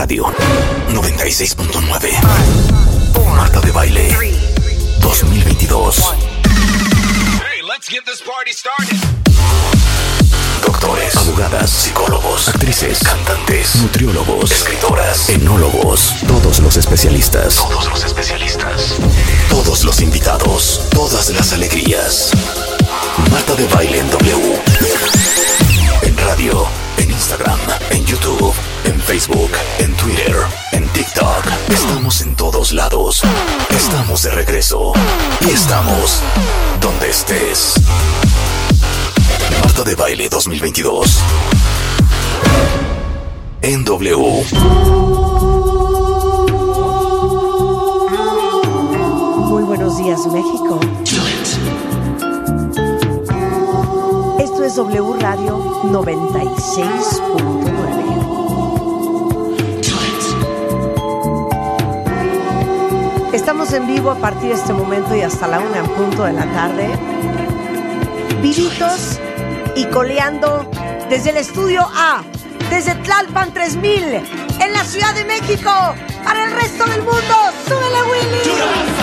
Radio 96.9. Marta de Baile 2022. Hey, let's get this party started. Doctores, abogadas, psicólogos, actrices, cantantes, nutriólogos, escritoras, enólogos, todos los especialistas. Todos los especialistas. Todos los invitados, todas las alegrías. Marta de Baile en W. En radio, en Instagram, en YouTube, Facebook, en Twitter, en TikTok. Estamos en todos lados. Estamos de regreso. Y estamos donde estés. Marta de Baile 2022. En W. Muy buenos días, México. Esto es W Radio 96.9. En vivo a partir de este momento y hasta la una en punto de la tarde. Vivitos y coleando desde el estudio A, desde Tlalpan 3000, en la Ciudad de México, para el resto del mundo. ¡Súbele, Willy!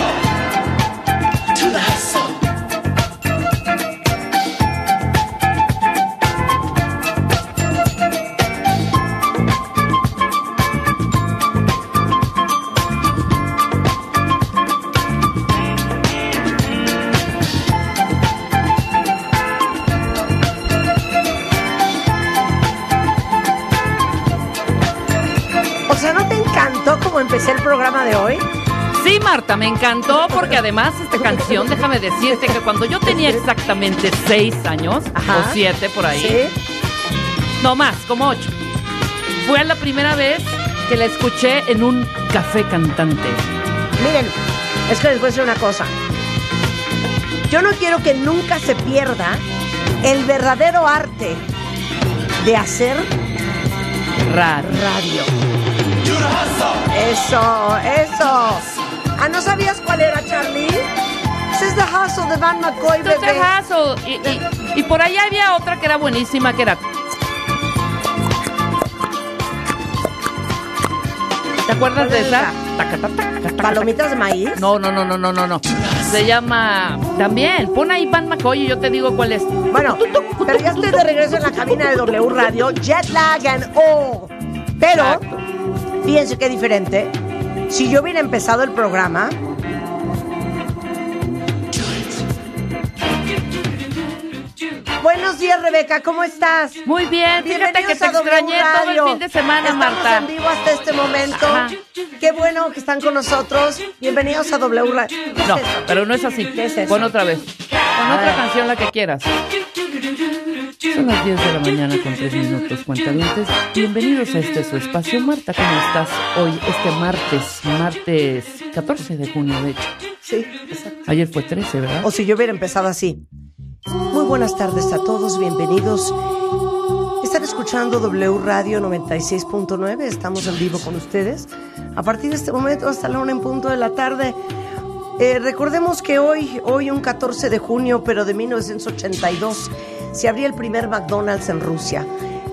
Empecé el programa de hoy? Sí, Marta, me encantó porque además esta canción, déjame decirte que cuando yo tenía exactamente seis años, Ajá. o siete por ahí, Sí. no más, como ocho, fue la primera vez que la escuché en un café cantante. Miren, es que les voy a decir una cosa. Yo no quiero que nunca se pierda el verdadero arte de hacer radio. Eso, eso. Ah, ¿no sabías cuál era, Charlie? Ese es The Hustle de Van McCoy, bebé. Hustle. Y, y- y por ahí había otra que era buenísima, que era... ¿Te acuerdas ¿Cuál de es esa? ¿Palomitas de maíz? No, no, no, no, no, no, no. Se llama. También, pon ahí Van McCoy y yo te digo cuál es. Bueno, pero ya estoy de regreso en la cabina de W Radio, jet lag and all. Pero, Exacto. Fíjense qué diferente. Si yo hubiera empezado el programa, Buenos días, Rebeca, ¿cómo estás? Muy bien, fíjate que te extrañé todo el fin de semana, Estamos Marta. en vivo hasta este momento. Ajá. Qué bueno que están con nosotros. Bienvenidos a W Radio. ¿Qué es No, pero no es así. ¿Qué es eso? Pon otra vez. Pon otra canción, la que quieras. Son las 10 de la mañana con 3 minutos, cuentavientes. Bienvenidos a este su espacio. Marta, ¿cómo estás hoy, este martes? Martes 14 de junio, de hecho. Sí, exacto. Ayer fue 13, ¿verdad? O si yo hubiera empezado así. Muy buenas tardes a todos, bienvenidos. Están escuchando W Radio 96.9, estamos en vivo con ustedes. A partir de este momento hasta la una en punto de la tarde. Eh, recordemos que hoy, hoy un 14 de junio, pero de 1982, se abría el primer McDonald's en Rusia.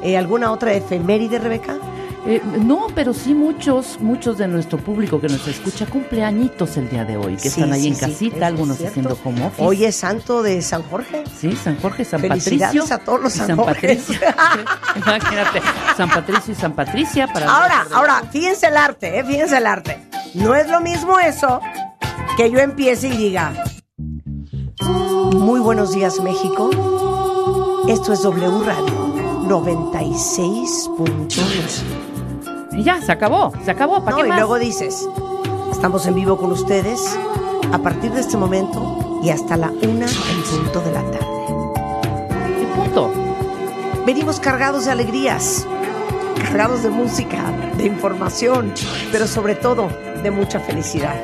Eh, ¿Alguna otra efeméride, Rebeca? Eh, no, pero sí muchos, muchos de nuestro público que nos escucha cumpleañitos el día de hoy, que Sí, están ahí sí, en casita, algunos haciendo home office. Hoy es santo de San Jorge. Sí, San Jorge, San Felicidades Patricio. a todos los San San. Patricio. Imagínate, San Patricio y San Patricia para Ahora, ahora, fíjense el arte, ¿eh? fíjense el arte. No es lo mismo eso que yo empiece y diga, muy buenos días México, esto es W Radio 96.9. Y ya, se acabó, se acabó, ¿para No, qué y más? luego dices, estamos en vivo con ustedes a partir de este momento y hasta la una en punto de la tarde. Y punto. Venimos cargados de alegrías, cargados de música, de información, pero sobre todo de mucha felicidad.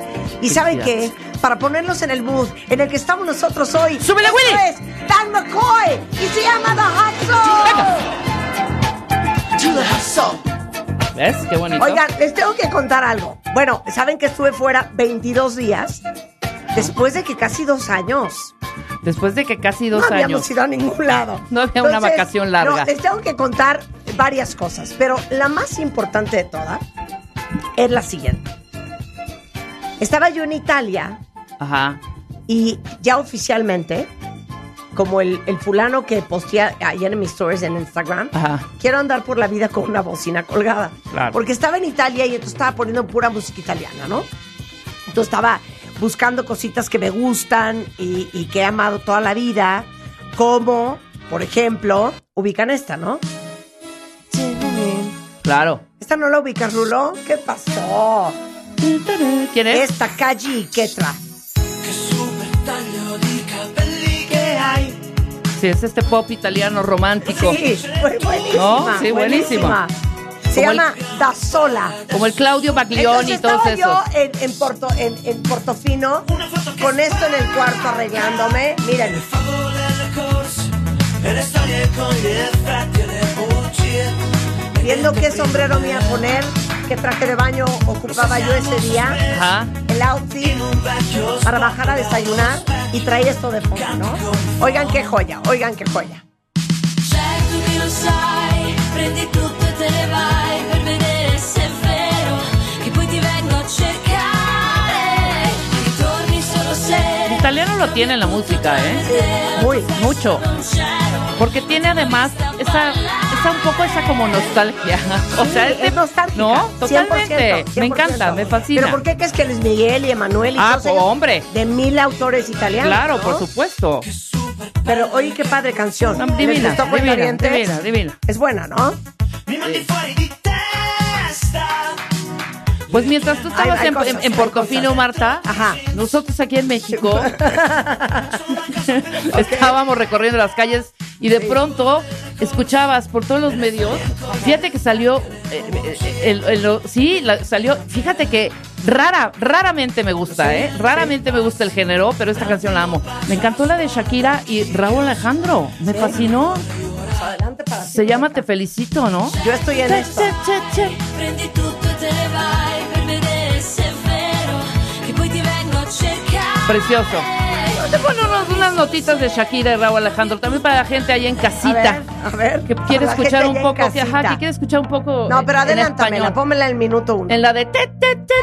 ¿Y saben qué? Para ponernos en el mood en el que estamos nosotros hoy. ¡Súbele, Willy! Dan McCoy y se llama The Hustle. To the Hustle. ¿Ves? Qué bonito. Oigan, les tengo que contar algo. Bueno, saben que estuve fuera 22 días después de que casi dos años. Después de que casi dos no habíamos años. ido a ningún lado. No había una vacación larga. No, les tengo que contar varias cosas, pero la más importante de todas es la siguiente. Estaba yo en Italia Ajá. y ya oficialmente, como el, el fulano que postea ayer en mis stories en Instagram, Ajá. quiero andar por la vida con una bocina colgada. Claro. Porque estaba en Italia y entonces estaba poniendo pura música italiana, ¿no? Entonces estaba buscando cositas que me gustan y, y que he amado toda la vida, como, por ejemplo, ubican esta, ¿no? Claro. ¿Esta no la ubicas, Rulo? ¿Qué pasó? ¿Quién es? Esta Calle y es este pop italiano romántico. Sí, fue buenísima. ¿No? Sí, buenísima. Se Como el- llama Da Sola. Como el Claudio Baglioni y todos esos. yo en, en, Porto, en, en Portofino con esto en el cuarto arreglándome. Miren, viendo qué sombrero me iba a poner, qué traje de baño ocupaba yo ese día, Ajá. el outfit para bajar a desayunar y traer esto de fondo, ¿no? Oigan qué joya, oigan qué joya. El italiano lo tiene en la música, ¿eh? Muy. Mucho. Porque tiene además esa, esa un poco esa como nostalgia. O sea, Sí, este- es nostálgica. No, totalmente. 100%, Me encanta, me fascina. Pero ¿por qué crees que Luis Miguel y Emanuel y Ah, todos ellos hombre. de mil autores italianos? Claro, ¿no? por supuesto. Pero oye, qué padre canción. No, ¿Les divina, gustó divina, divina, divina. Es buena, ¿no? Pues mientras tú estabas Hay- hay en, cosas, en- en hay Portofino, cosas. Marta, Ajá. nosotros aquí en México estábamos recorriendo las calles y de pronto escuchabas por todos los medios. Fíjate que salió, eh, eh, el- sí, la- salió. Fíjate que rara, raramente me gusta, ¿eh? Raramente me gusta el género, pero esta canción la amo. Me encantó la de Shakira y Raúl Alejandro. Me fascinó. Adelante para. Se llama Te felicito, ¿no? Yo estoy en Che, esto. che, che, che. Prendi tutto e. Precioso. Te pongo unos- unas notitas de Shakira y Raúl Alejandro, también para la gente ahí en A casita. ver, a ver. Que quiere escuchar un poco, que, ajá, que quiere escuchar un poco. No, pero adelántamela, pónmela en el minuto uno. En la de te, te, te, te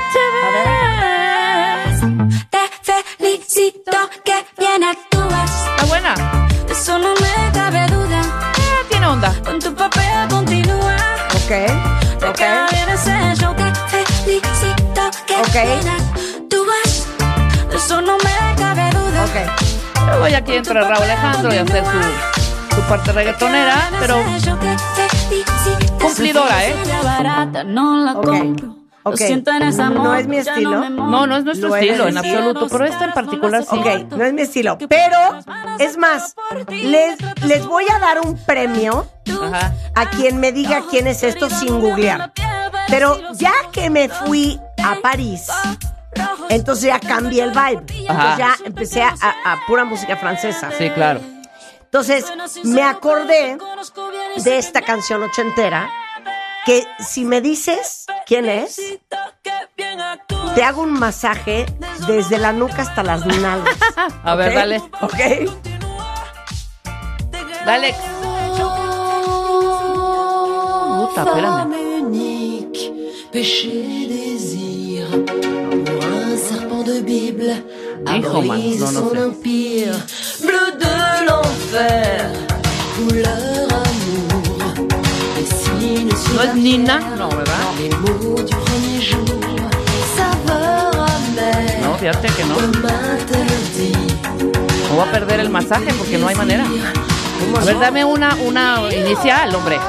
ves. Te felicito que bien actúas. Está buena. De eso no me cabe duda. Eh, tiene onda. Con tu papel continúa. Ok, ok. Ok. Luego ya aquí entra Raúl Alejandro y hacer su, su parte reggaetonera, pero cumplidora, ¿eh? Barata, no la Ok, compro. Lo ok. siento en esa No es mi estilo. no, no es nuestro Lo es estilo en absoluto, pero esta en particular sí. Ok, no es mi estilo. Pero, es más, les, les voy a dar un premio Ajá. a quien me diga quién es esto sin googlear. Pero ya que me fui a París, entonces ya cambié el vibe. Ajá. Entonces ya empecé a, a- a pura música francesa. Sí, claro. Entonces me acordé de esta canción ochentera que si me dices quién es, te hago un masaje desde la nuca hasta las nalgas. A ver, dale. Ok. Dale. Puta, espérame. Bible, a Hijo, man, brisé no, no son empire. Bleu de l'enfer, couleur amour. Les signes sur ¿No la es Nina? pierre, No, ¿verdad? Les mots du premier jour, saveur amère. No, fíjate que no. Me voy a perder el masaje porque no hay manera. A ver, dame una, una inicial, hombre.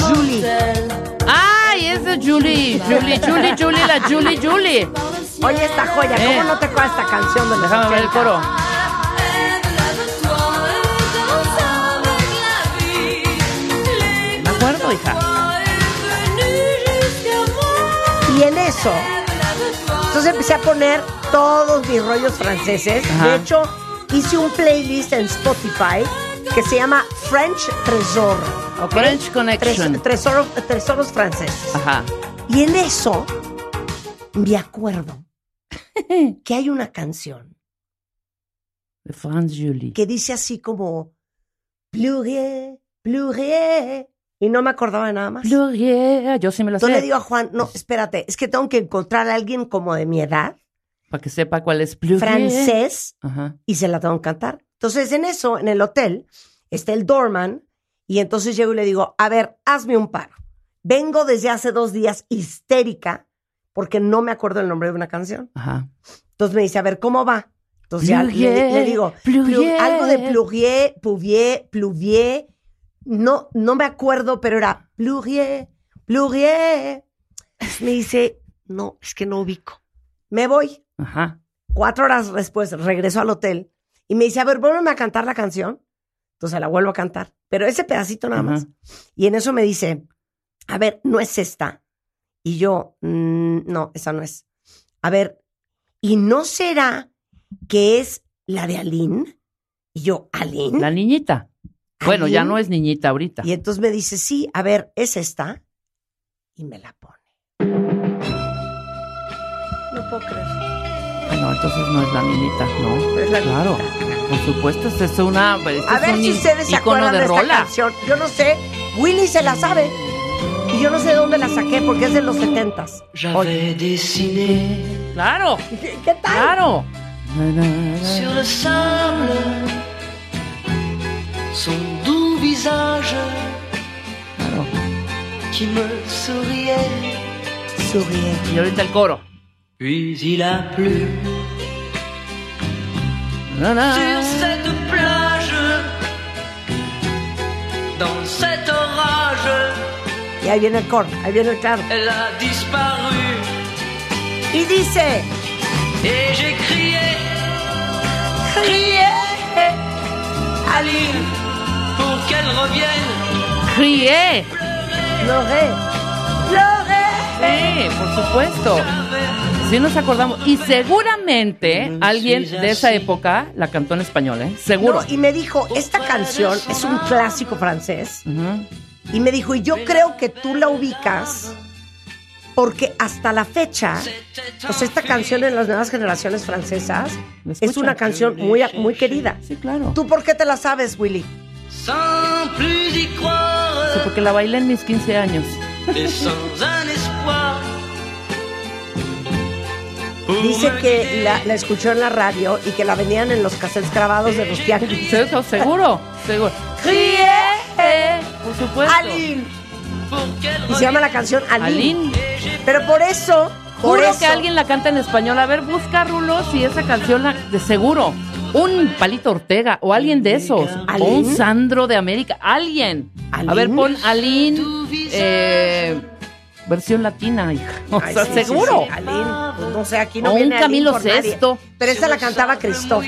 Julie. ¡Ay! Es de Julie. Julie, Julie, Julie, la Julie, Julie. Oye, esta joya, Eh. ¿cómo no te acuerdas esta canción de los Déjame ver el 80? coro. Me acuerdo, hija. Y en eso, entonces empecé a poner todos mis rollos franceses. Ajá. De hecho, hice un playlist en Spotify que se llama French Tresor. ¿ok? French Connection. Tres- tesoro- tesoros franceses. Ajá. Y en eso, me acuerdo que hay una canción De Franz Julie. que dice así como Plurier, plurier, Y no me acordaba de nada más. Gloria, yo sí me la sé. Entonces le digo a Juan, no, espérate, es que tengo que encontrar a alguien como de mi edad, Para que sepa cuál es Gloria. francés, Ajá. y se la tengo que cantar. Entonces, en eso, en el hotel, está el doorman, y entonces llego y le digo, a ver, hazme un paro. Vengo desde hace dos días histérica porque no me acuerdo el nombre de una canción. Ajá. Entonces me dice, a ver, ¿cómo va? Entonces ya le, digo, pluvier. plu- algo de pluvier, pluvier, pluvier. No, no me acuerdo, pero era pluvier, pluvier. Me dice, no, es que no ubico. Me voy. Ajá. Cuatro horas después regreso al hotel y me dice, a ver, vuélveme a cantar la canción. Entonces la vuelvo a cantar, pero ese pedacito nada Ajá. más. Y en eso me dice, a ver, no es esta. Y yo, "Mm, no, esa no es. A ver, ¿y no será que es la de Aline? Y yo, ¿Aline? La niñita. Bueno, ya no es niñita ahorita. Y entonces me dice, sí, a ver, ¿es esta? Y me la pone. No puedo creer. Ah, no, entonces no es la niñita, no. Es la claro. niñita. Por supuesto, esta es una. este A es ver un si ustedes se acuerdan de, de esta rola. canción. Yo no sé, Willy se la sabe. Y yo no sé de dónde la saqué porque es de los setentas. J'avais dessiné Claro, ¿Qué, qué tal? claro. sur le sable son doux visage Claro. qui me souriait. Sourié. Y ahorita el coro. Puis il a plu sur ahí viene el coro, ahí viene el claro. elle a disparu Y dice, et j'ai crié, crié, Aline, pour qu'elle revienne. Crié. Loré, Loré. Sí, por supuesto. Sí nos acordamos. Y seguramente alguien de esa época la cantó en español, ¿eh? Seguro. No, y me dijo, esta canción es un clásico francés. Ujú. Y me dijo, y yo creo que tú la ubicas porque hasta la fecha, sea, esta canción en las nuevas generaciones francesas ¿La es una canción muy, muy querida. Sí, claro. ¿Tú por qué te la sabes, Willy? Sans plus y Sí, porque la bailé en mis 15 años. Dice que la, la escuchó en la radio y que la vendían en los cassettes grabados de los tianguis. Eso, seguro, seguro. Crié. Por supuesto. Y se llama la canción Aline. Aline. Pero por eso, por Juro eso, que alguien la canta en español. A ver, busca Rulo si esa canción la- de seguro. Un Palito Ortega o alguien de esos. O un. Sandro de América. Alguien. A ver, pon Aline. eh, versión latina, hija. O Ay, sea, sí, seguro. sí, Aline. Pues no sé, aquí no O viene Camilo. Sesto. Pero esta la cantaba Christoph.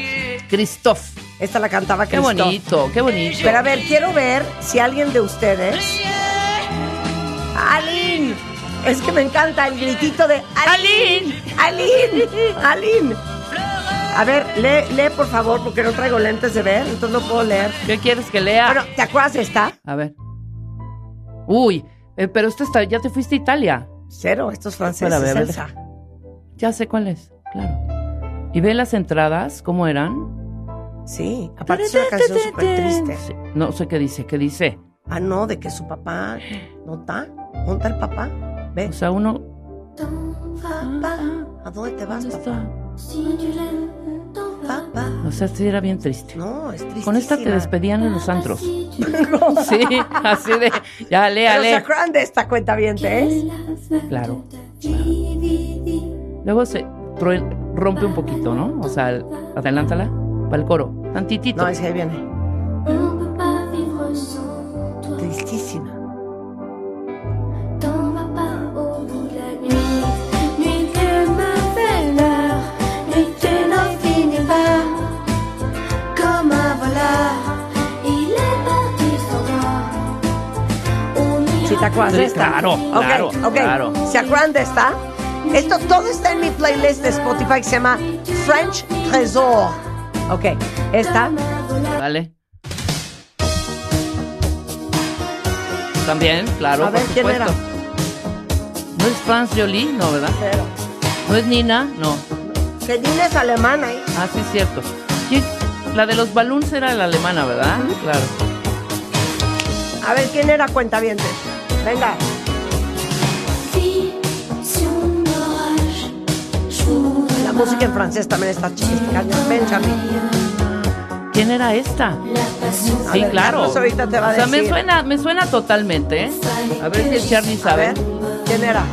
Christoph. Esta la cantaba Qué Christoph. bonito, qué bonito. Pero a ver, quiero ver si alguien de ustedes. ¡Aline! Es que me encanta el gritito de ¡Aline! ¡Aline! ¡Aline! A ver, lee, lee por favor, porque no traigo lentes de ver, entonces no puedo leer. ¿Qué quieres que lea? Bueno, ¿te acuerdas de esta? A ver. Uy, eh, pero esta está, ya te fuiste a Italia. Cero, estos franceses. Espera, a ver. Ya sé cuál es, claro. Y ve las entradas, ¿cómo eran? Sí, aparte es una canción súper triste. Sí, No sé qué dice, qué dice. Ah, no, de que su papá no está. ¿Dónde está el papá? Ve. O sea, uno. Papá, ¿a dónde te vas, ¿Dónde papá? está? Papá. O sea, sí era bien triste. No, es triste. Con esta te despedían en los antros. Sí, así de. Ya, lea, Pero se acuerdan de esta cuenta bien, ¿eh? Claro. Luego se rompe un poquito, ¿no? O sea, el- adelántala para el coro. Tantitito. No, es que ahí viene. Tristísima. Claro, Ok, claro, ok. claro. ¿Se acuerdan de esta? Esto todo está en mi playlist de Spotify que se llama French Trésor. Ok, esta. Vale. También, claro, A ver, por ¿quién era? ¿No es France Jolie? No, ¿verdad? Cero. ¿No es Nina? No. Que Nina es alemana ahí. Ah, sí, cierto. ¿Quién- La de los balloons era la alemana, ¿verdad? Claro. A ver, ¿quién era cuentavientes? Venga. La música en francés también está chiquita. Benjamin. ¿Quién era esta? Sí, ver, claro. Carlos ahorita te va a o sea, me suena, me suena totalmente, ¿eh? A ver si el Charlie A sabe. ver, ¿quién era?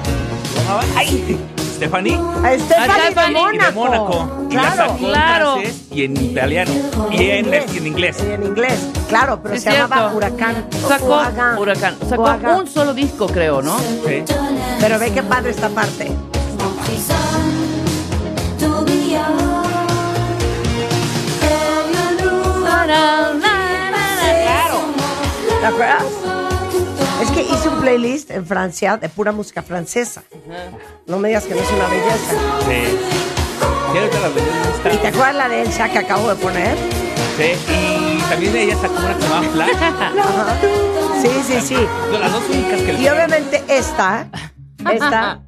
¡Ay! Stephanie. A Stephanie de Stephanie. Y de Mónaco. Mónaco. Y la Claro. sacó en Claro. francés y en italiano. Y en, y en inglés. Y en inglés, claro, pero Es se llamaba. Huracán. Sacó. Huracán. Sacó un solo disco, creo, ¿no? Sí. Pero ve qué padre esta parte. ¿Te acuerdas? Hice un playlist en Francia de pura música francesa. No me digas que no es una belleza. Sí. Sí, ahorita la está. ¿Y te acuerdas la de Elsa que acabo de poner? Sí. Y también ella sacó una que se llama Flash. Ajá. Sí, sí, sí. Son las dos únicas que le Y obviamente esta, esta,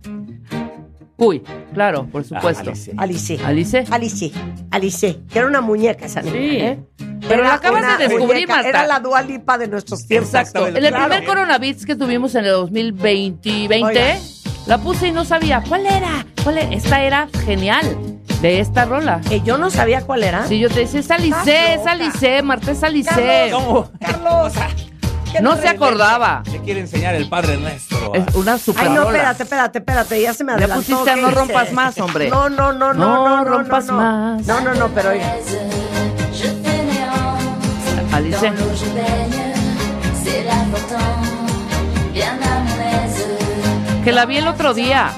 Uy, claro, por supuesto. Alice. Alice. Alice. Alice. Alice. Que era una muñeca esa niña, Sí. ¿eh? Pero la acabas de descubrir, muñeca, Marta. Era la dualipa de nuestros tiempos. Exacto. En el Claro. primer Coronavirus que tuvimos en el 2020, 20, Oiga. la puse y no sabía cuál era. ¿Cuál era? Esta era genial de esta rola. Que yo no sabía cuál era. Si yo te decía, es Alice, es. Alice, Marta es Alice. Carlos. ¿Cómo? Carlos. ¿qué No te se acordaba. Le quiere enseñar el padre nuestro. Es una super Ay, no, espérate, espérate, espérate, ya se me Le adelantó. pusiste a ¿qué no rompas más, hombre. No, no, no, no, No no, no, rompas más. No, no, no, pero oiga. Aise. Que la vi el otro día.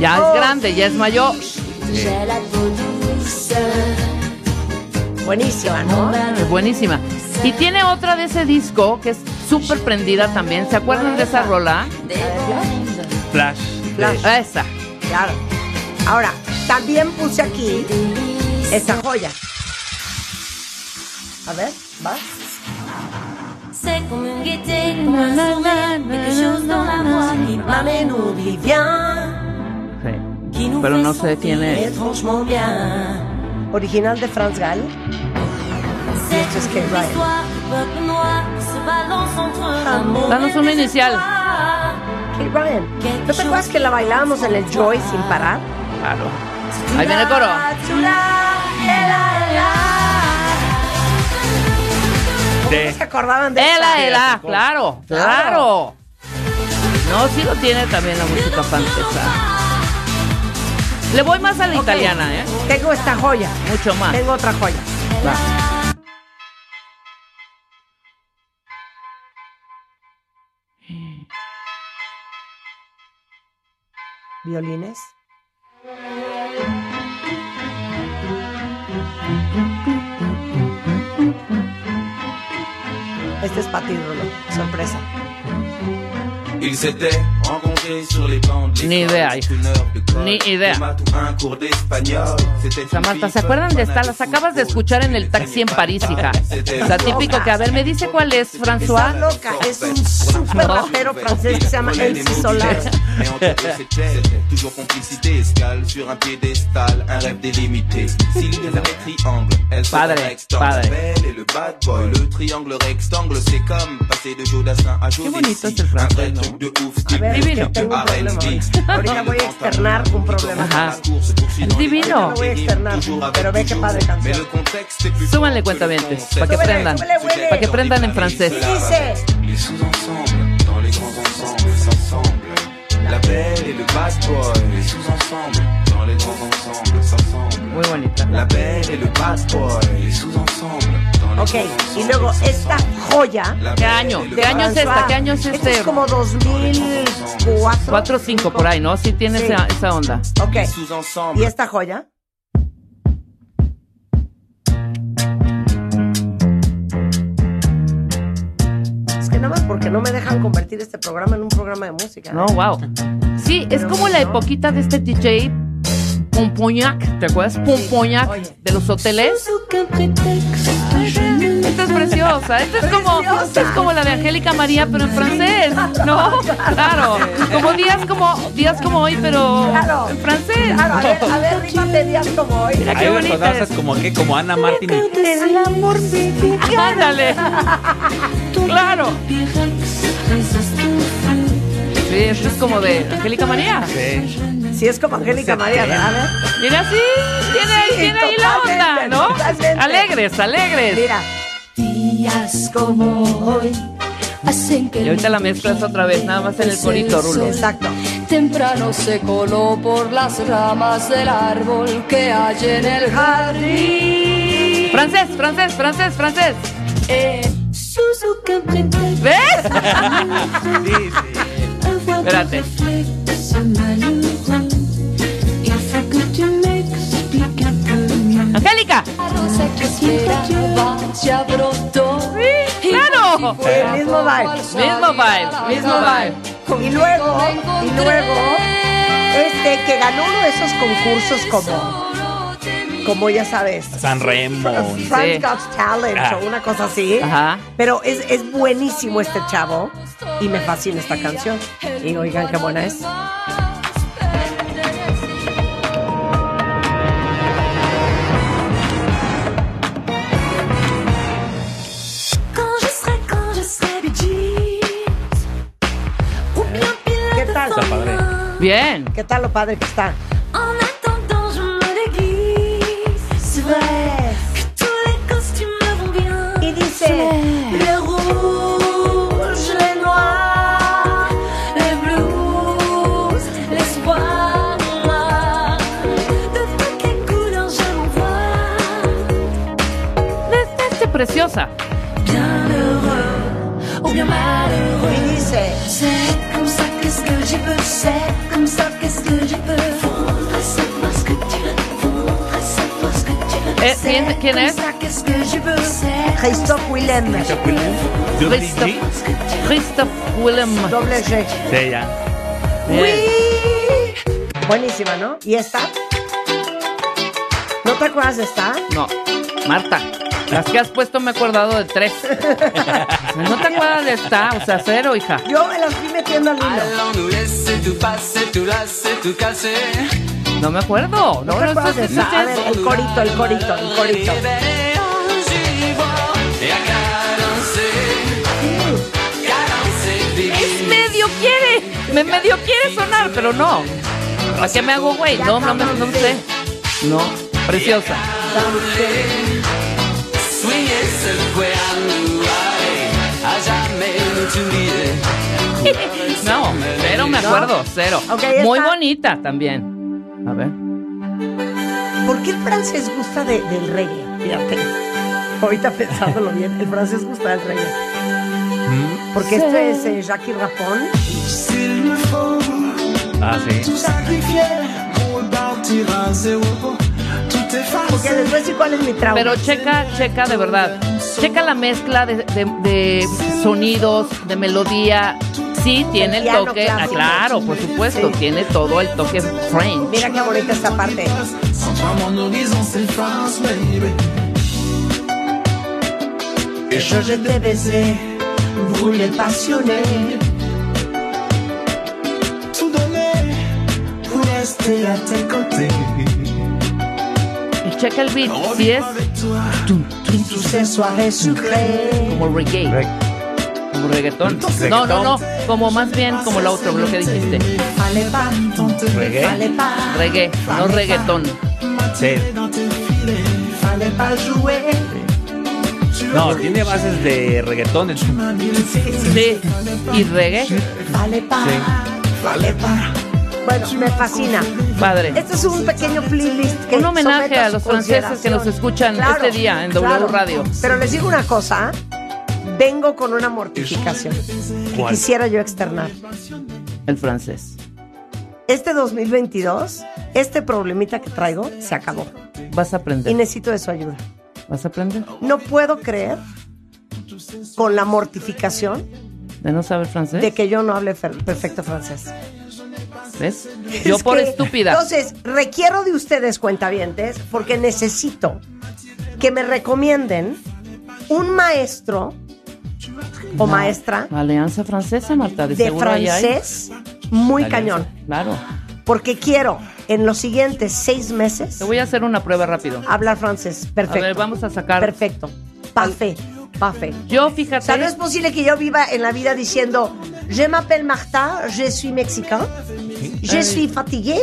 Ya Oh, es grande, ya es mayor. Buenísima, ¿no? Es buenísima. Y tiene otra de ese disco que es súper prendida también. ¿Se acuerdan de esa rola? Flash. Flash. Esa. Claro. Ahora, también puse aquí esta joya. A ver, va. c'est comme une gaieté, comme un sourire, quelque chose dans la voix qui m'amène au nous bien, Sí. qui nous Pero fait no sé quién es. étrangement bien. Original de Franz Gall. C'est Esto es une Kate Ryan. histoire du peuple noir qui se balance entre l'amour Danos una inicial. Hey, Ryan, ¿no te acuerdas que la bailábamos en el Joy sin parar? Claro. Ahí viene el coro. De, ¿No se acordaban de Ela, ela, claro, claro. No, sí lo tiene también la música francesa. Le voy más a la italiana, ¿eh? Tengo esta joya. Mucho más. Tengo otra joya. Va. Violines. Este es para ti, Rulo. Sorpresa. Ils s'étaient rencontrés sur les bancs de fille ¿se acuerdan de esta? Las acabas de escuchar en el taxi en París, hija. O sea, típico que, a ver, me dice cuál es, Está François. loca. Es un súper No. rapero francés que se llama MC Solar. Mais entre eux, c'était toujours complicité, escale sur un piédestal, un rêve délimité. S'il y avait triangle, elle serait Padre, rectangle. padre. La belle et le bad boy, le triangle rectangle, c'est comme passer de Jodassin à A ver, Divino. tengo un problema. R&B. Ahorita voy a externar un problema. Ajá. Es divino. lo voy a externar, pero ve qué padre canción. Súbanle cuentavientes, para que Súbele, aprendan. súbele, güey. Para que aprendan en francés. Y dice, Les sous-ensembles, dans les grands ensembles, s'ensemblent. La belle et le bad boy, les sous-ensembles, dans les grands ensembles, s'ensemble. Muy bonita. La belle et le bad boy, les sous-ensembles, ok, y luego esta joya ¿Qué año? ¿Qué año es esta? ¿Qué año es este? es como 2004. 4 o 5 por ahí, ¿no? Sí tiene Sí. esa, esa onda. Ok. ¿y esta joya? Es que nada más porque no me dejan convertir este programa en un programa de música. No, wow. Sí, es como la epoquita de este DJ Pompoñac, ¿te acuerdas? Pompoñac Oye. de los hoteles. Aucun prétexte, Esta es preciosa. Esta es como, Preciosa. es como la de Angélica María, pero en francés. ¿No? Claro. Como días como, días como hoy, pero Claro. en francés. Claro, a ver, a ver, rímate días como hoy. Mira qué Hay bonita es. como que, como Ana Martín. Ándale. Claro. Sí, eso es como de Angélica María. Sí. Sí, es como Angélica María, ¿verdad? A ver. Mira, sí, tiene, ahí- Sí, tiene ahí la onda, ¿no? totalmente. Alegres, alegres. Mira, Días como hoy hacen que Y ahorita la mezclas otra vez, nada más en el corito, Rulo. exacto. Temprano se coló por las ramas del árbol que hay en el jardín. Francés, francés, francés, francés. Prétexte, ¿Ves? Sí, sí. Espérate. Angélica. Ya brotó. Sí, claro. El mismo vibe. Mismo vibe, mismo vibe. Y luego, y luego, este que ganó uno de esos concursos como, como ya sabes, San Remo. France Sí. Got Talent Ah. o una cosa así. Ajá. Pero es, es buenísimo este chavo y me fascina esta canción. Y oigan qué buena es. Bien. ¿Qué tal lo padre que está? En attendant, je me déguise. C'est vrai que tous les costumes me vont bien. Y dice, Les rouges, les noirs, les blues, l'espoir noir. De toutes les couleurs, je m'envoie. Este preciosa. Bien heureux ou bien malheureux. y dice, C'est comme ça, qu'est-ce que j'y peux C'est Eh, ¿quién- es? ça, qu'est-ce que j'y peux C'est Christoph Willem, Double Christoph, G. Christoph Willem. doble G. Sí, ya. Bien. Buenísima, ¿no? ¿Y esta? ¿No te acuerdas de esta? No, Marta. Las que has puesto me he acordado de tres. ¿No te acuerdas de esta? O sea, cero, hija. Yo me las fui metiendo al hilo. No me acuerdo. ¿No te acuerdas de esta? A ver, el corito, el corito, el corito. Es medio quiere. Me medio quiere sonar, pero no. ¿Para qué me hago güey? No, no, me- no sé. No, preciosa. No, cero me acuerdo, cero. Muy bonita también. A ver. ¿Por qué el francés gusta de- del reggae? Fíjate. Ahorita pensándolo bien, el francés gusta del reggae. Porque esto es eh, Jackie Rapón. Ah, sí. Porque les voy a decir cuál es mi trauma. Pero checa, checa de verdad. Checa la mezcla de, de- de sonidos, de melodía. Sí, tiene el toque. Ah, claro, por supuesto. Sí. Tiene todo el toque French. Mira qué bonita esta parte. Sans toi, mon horizon s'efface, baby. Et je Je te besé, brûlé, passionné. tout donner pour rester à tes côtés. Y checa el beat. Si es sucrées. como reggae. Reg- Como reggaetón. No, no, no. Como más bien como lo otro, lo que dijiste. Reggae. Reggae, no reggaetón. Sí. No, tiene bases de reggaetón. de- Sí. Y reggae, pas. Bueno, me fascina. padre. Este es un pequeño playlist que Un homenaje a los franceses que nos escuchan este día en W Radio. Pero les digo una cosa, vengo con una mortificación que ¿Cuál? quisiera yo externar. El francés. Este 2022, este problemita que traigo se acabó Vas a y aprender. necesito de su ayuda. Vas a aprender. No puedo creer con la mortificación De no saber francés. de que yo no hable perfecto francés. ¿Ves? Yo Es por que, estúpida. Entonces, requiero de ustedes, cuentavientes, porque necesito que me recomienden un maestro o maestra Alianza Francesa, Marta. De, hay. francés muy cañón. Claro. Porque quiero, en los siguientes seis meses, Te voy a hacer una prueba rápido. hablar francés. Perfecto. A ver, vamos a sacar. Perfecto. Parfait. Parfait. Yo, O fíjate. sea, no es posible que yo viva en la vida diciendo Je m'appelle Marta, je suis mexicain, je suis fatigué,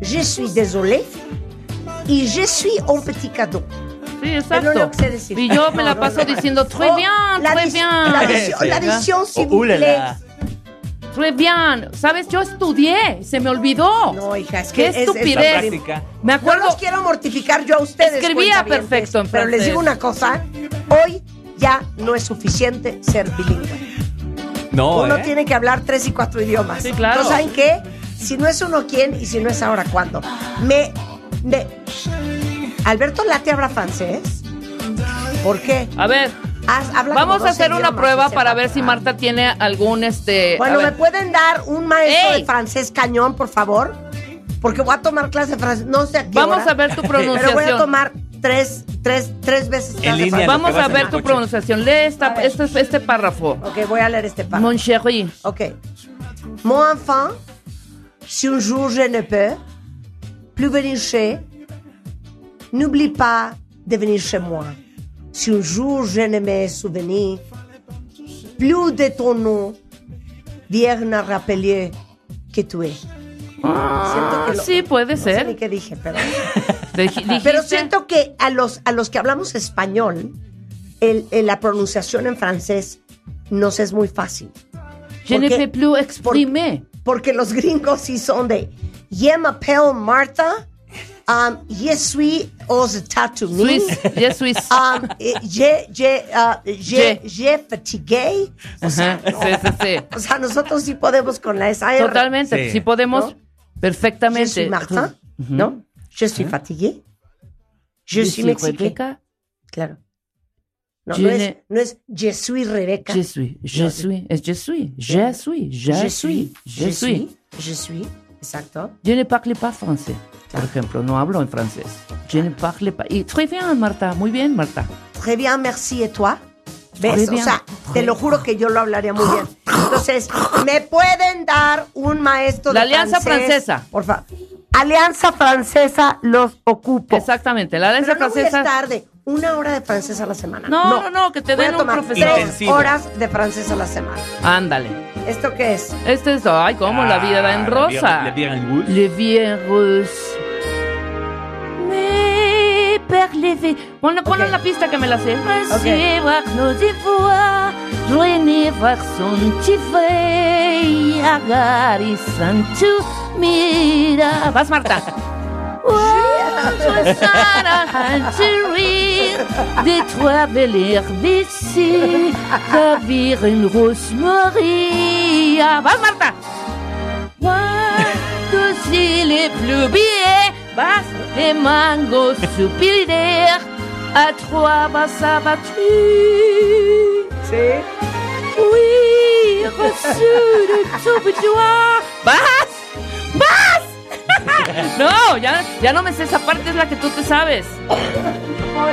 je suis désolé y je suis un petit cadeau. Sí, exacto. que sé decir. Y yo me la No, no, paso no. diciendo, très Oh, bien, la très bien. La adicción, la adicción, s'il Oh. Très bien. ¿Sabes? Yo estudié. Se me olvidó. No, hija, es que Qué es- es- estupidez. Me No acuerdo. los quiero mortificar yo a ustedes. Escribía perfecto en Pero les francés. digo una cosa, hoy ya no es suficiente ser bilingüe. No, Uno ¿eh? tiene que hablar tres y cuatro idiomas. Sí, claro. Entonces, ¿saben qué? Si no es uno, ¿quién? Y si no es ahora, ¿cuándo? Me... me Alberto Late habla francés. ¿Por qué? A ver, Haz- habla vamos a 12 hacer una prueba para ver si Marta tiene algún este. Bueno, ¿me pueden dar un maestro ¡Ey! de francés cañón, por favor? Porque voy a tomar clase de francés. No sé a qué Vamos hora, a ver tu Pero voy a pronunciación. tomar tres, tres, tres veces de línea, Vamos a en ver tu coche. pronunciación. Lee esta, ver. este, este párrafo. Ok, voy a leer este párrafo. Mon chéri. Ok. Mon enfant, si un jour je ne peux plus venir chez, n'oublie pas de venir chez moi. Si un jour je ne me souviens plus de ton nom, viens à rappeler que tu es. Siento que lo- sí, puede No sé ser. ni qué dije, pero... Siento que a los, a los que hablamos español, el, el- la pronunciación en francés nos es muy fácil. Je ne peux plus exprimer. Porque los gringos sí son de Je m'appelle Marta, um, je suis aux États-Unis, Suisse. Je suis. um, je, je, uh, je, Je. je fatigué. O sea, Ajá, sí, sí, sí. o sea, nosotros sí podemos con la esa R. Totalmente. Sí. Podemos, ¿No? Je perfectamente. suis Martin, ¿no? Je suis fatigué. Je, Je suis. Rebeca. Claro. No, Je no, es, no es je suis Rebeca. Je suis. Je suis. Es je suis. Je suis. Je suis. Je suis. Je suis. Exacto. Je ne parle pas français. Por ejemplo, no hablo en francés. Je ne parle pas. Y très bien, Marta. Muy bien, Marta. Très bien, merci. ¿Et toi? ¿Ves? Très O bien. sea, te lo juro que yo lo hablaría muy bien. Entonces, ¿me pueden dar un maestro La de Alianza francés? Francesa. Por favor. Alianza Francesa los ocupo. Exactamente. La alianza Pero no voy a francesa. estar de una hora de francés a la semana. No, no, no, que te Voy den a un tomar profesor. tres Intensivo. horas de francés a la semana. Ándale. ¿Esto qué es? Este es. Ay, cómo la vida da en rosa. Le bien en Le virus. Me ponle Ok. la pista que me la sé. Santu, mira. Vas, Marta. Des trois ravir une rose Marie. Vas, Marta. Tous les mangos soupiraires, à trois vas abattus. Sí. Oui, reçu de tout boudoir. ¡Vas! ¡Vas! no, ya, ya no me sé esa parte, es la que tú te sabes. Oh,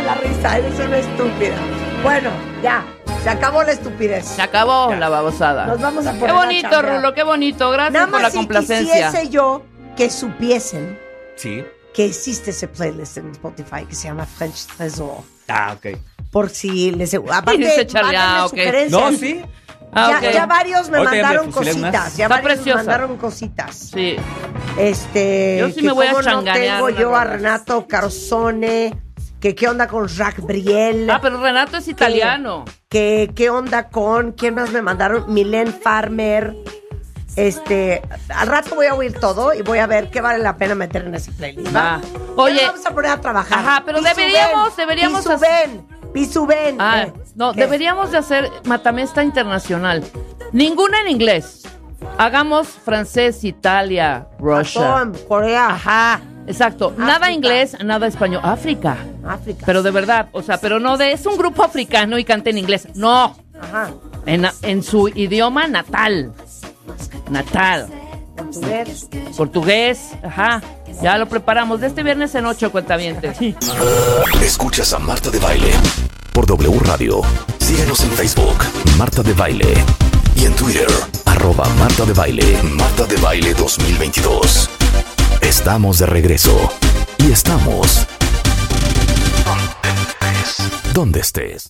la risa, eres una estúpida. Bueno, ya. Se acabó la estupidez. Se acabó la babosada. Nos vamos a Qué poner a bonito, chambear. Rulo, qué bonito. Gracias Nada por más la si complacencia. quisiese yo que supiesen Sí. Que existe ese playlist en Spotify que se llama French Tresor. Ah, ok. Por si les... Aparte, mándenme ah, ok. sugerencias. No, sí. Ah, ya, ok. ya varios me Ahorita ya me mandaron fusilé cositas. unas. Ya Está varios preciosa. me mandaron cositas. Sí. Este, Yo sí que me voy a cómo no changanear tengo yo a. Renato Carzone, que qué onda con Jacques Briel, Ah, pero Renato es italiano. que qué onda con, ¿quién más me mandaron? Milen Farmer. Este, al rato voy a oír todo y voy a ver qué vale la pena meter en ese playlist. ¿va? Oye. vamos a poner a trabajar. Ajá, pero Pisu deberíamos- deberíamos Pisu hacer- Pisu. Ah, Eh, no, ¿qué? deberíamos de hacer matamesta internacional. Ninguna en inglés. Hagamos francés, Italia, Russia. Japón, Corea, Ajá, exacto. Nada inglés, nada español. África. África. Pero de verdad, o sea, pero no de es un grupo africano y canta en inglés. No, Ajá. en, en su idioma natal. Natal. Portugués. Portugués, ajá. Ya lo preparamos. De este viernes en 8 cuentavientes. Escuchas a Marta de Baile por W Radio. Síguenos en Facebook, Marta de Baile. Y en Twitter, arroba Marta de Baile, Marta de Baile 2022. Estamos de regreso. Y estamos... Donde estés.